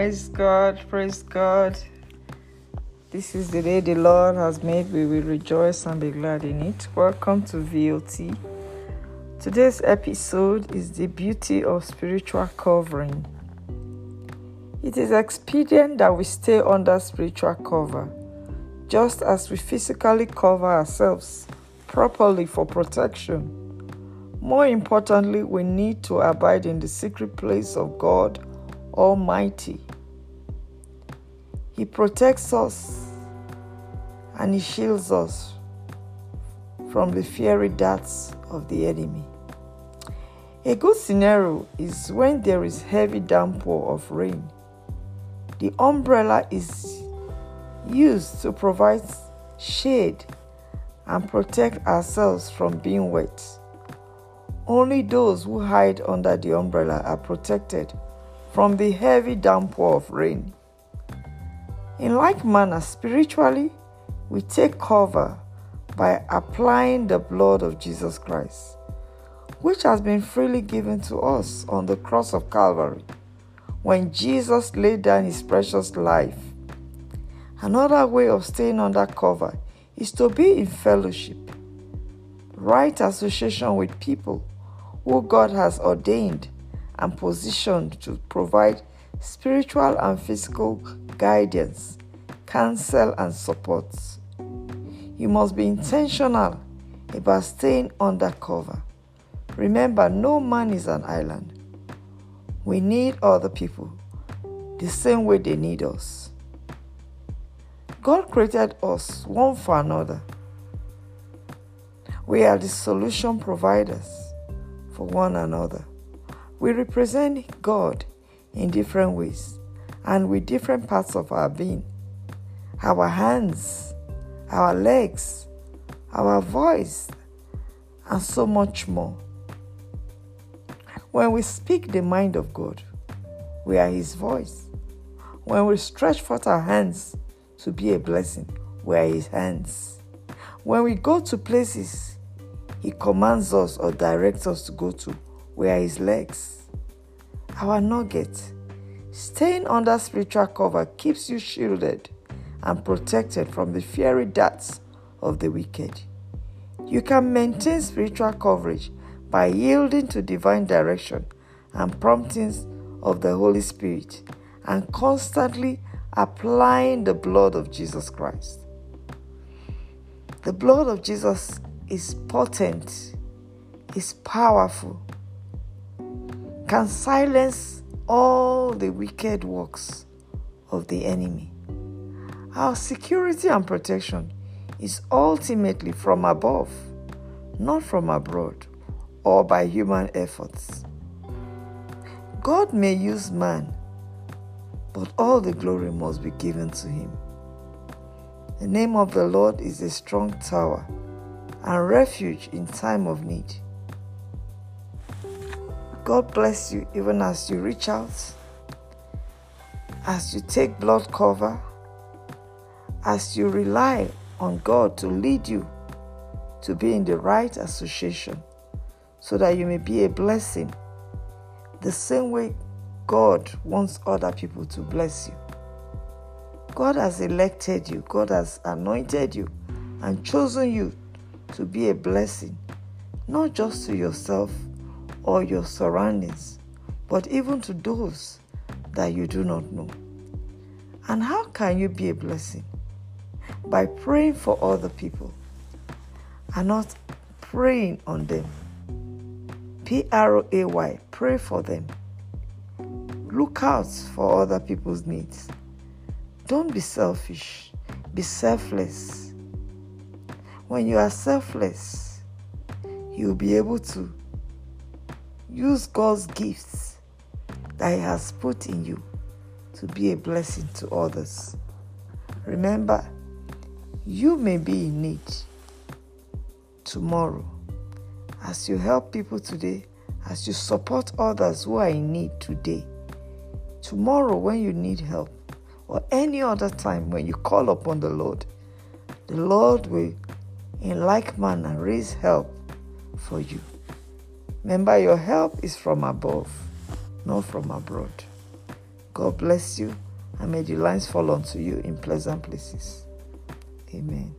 Praise God, praise God. This is the day the Lord has made. We will rejoice and be glad in it. Welcome to VOT. Today's episode is the beauty of spiritual covering. It is expedient that we stay under spiritual cover, just as we physically cover ourselves properly for protection. More importantly, we need to abide in the secret place of God Almighty. He protects us and He shields us from the fiery darts of the enemy. A good scenario is when there is heavy downpour of rain. The umbrella is used to provide shade and protect ourselves from being wet. Only those who hide under the umbrella are protected from the heavy downpour of rain. In like manner, spiritually, we take cover by applying the blood of Jesus Christ, which has been freely given to us on the cross of Calvary when Jesus laid down his precious life. Another way of staying under cover is to be in fellowship, right association with people who God has ordained and positioned to provide spiritual and physical guidance, counsel, and support. You must be intentional about staying undercover. Remember, no man is an island. We need other people the same way they need us. God created us one for another. We are the solution providers for one another. We represent God in different ways and with different parts of our being our hands, our legs, our voice, and so much more. When we speak the mind of God, we are His voice. When we stretch forth our hands to be a blessing, we are His hands. When we go to places He commands us or directs us to go to, we are His legs. Our nugget. Staying under spiritual cover keeps you shielded and protected from the fiery darts of the wicked. You can maintain spiritual coverage by yielding to divine direction and promptings of the Holy Spirit and constantly applying the blood of Jesus Christ. The blood of Jesus is potent, is powerful, can silence all the wicked works of the enemy. Our security and protection is ultimately from above, not from abroad or by human efforts. God may use man, but all the glory must be given to him. The name of the Lord is a strong tower and refuge in time of need. God bless you even as you reach out, as you take blood cover, as you rely on God to lead you to be in the right association so that you may be a blessing the same way God wants other people to bless you. God has elected you, God has anointed you and chosen you to be a blessing, not just to yourself or your surroundings, but even to those that you do not know. And how can you be a blessing? By praying for other people and not praying on them. P R A Y, pray for them. Look out for other people's needs. Don't be selfish, be selfless. When you are selfless, you'll be able to use God's gifts that He has put in you to be a blessing to others. Remember, you may be in need tomorrow. As you help people today, as you support others who are in need today, tomorrow when you need help, or any other time when you call upon the Lord, the Lord will, in like manner, raise help for you. Remember, your help is from above, not from abroad. God bless you, and may the lines fall unto you in pleasant places. Amen.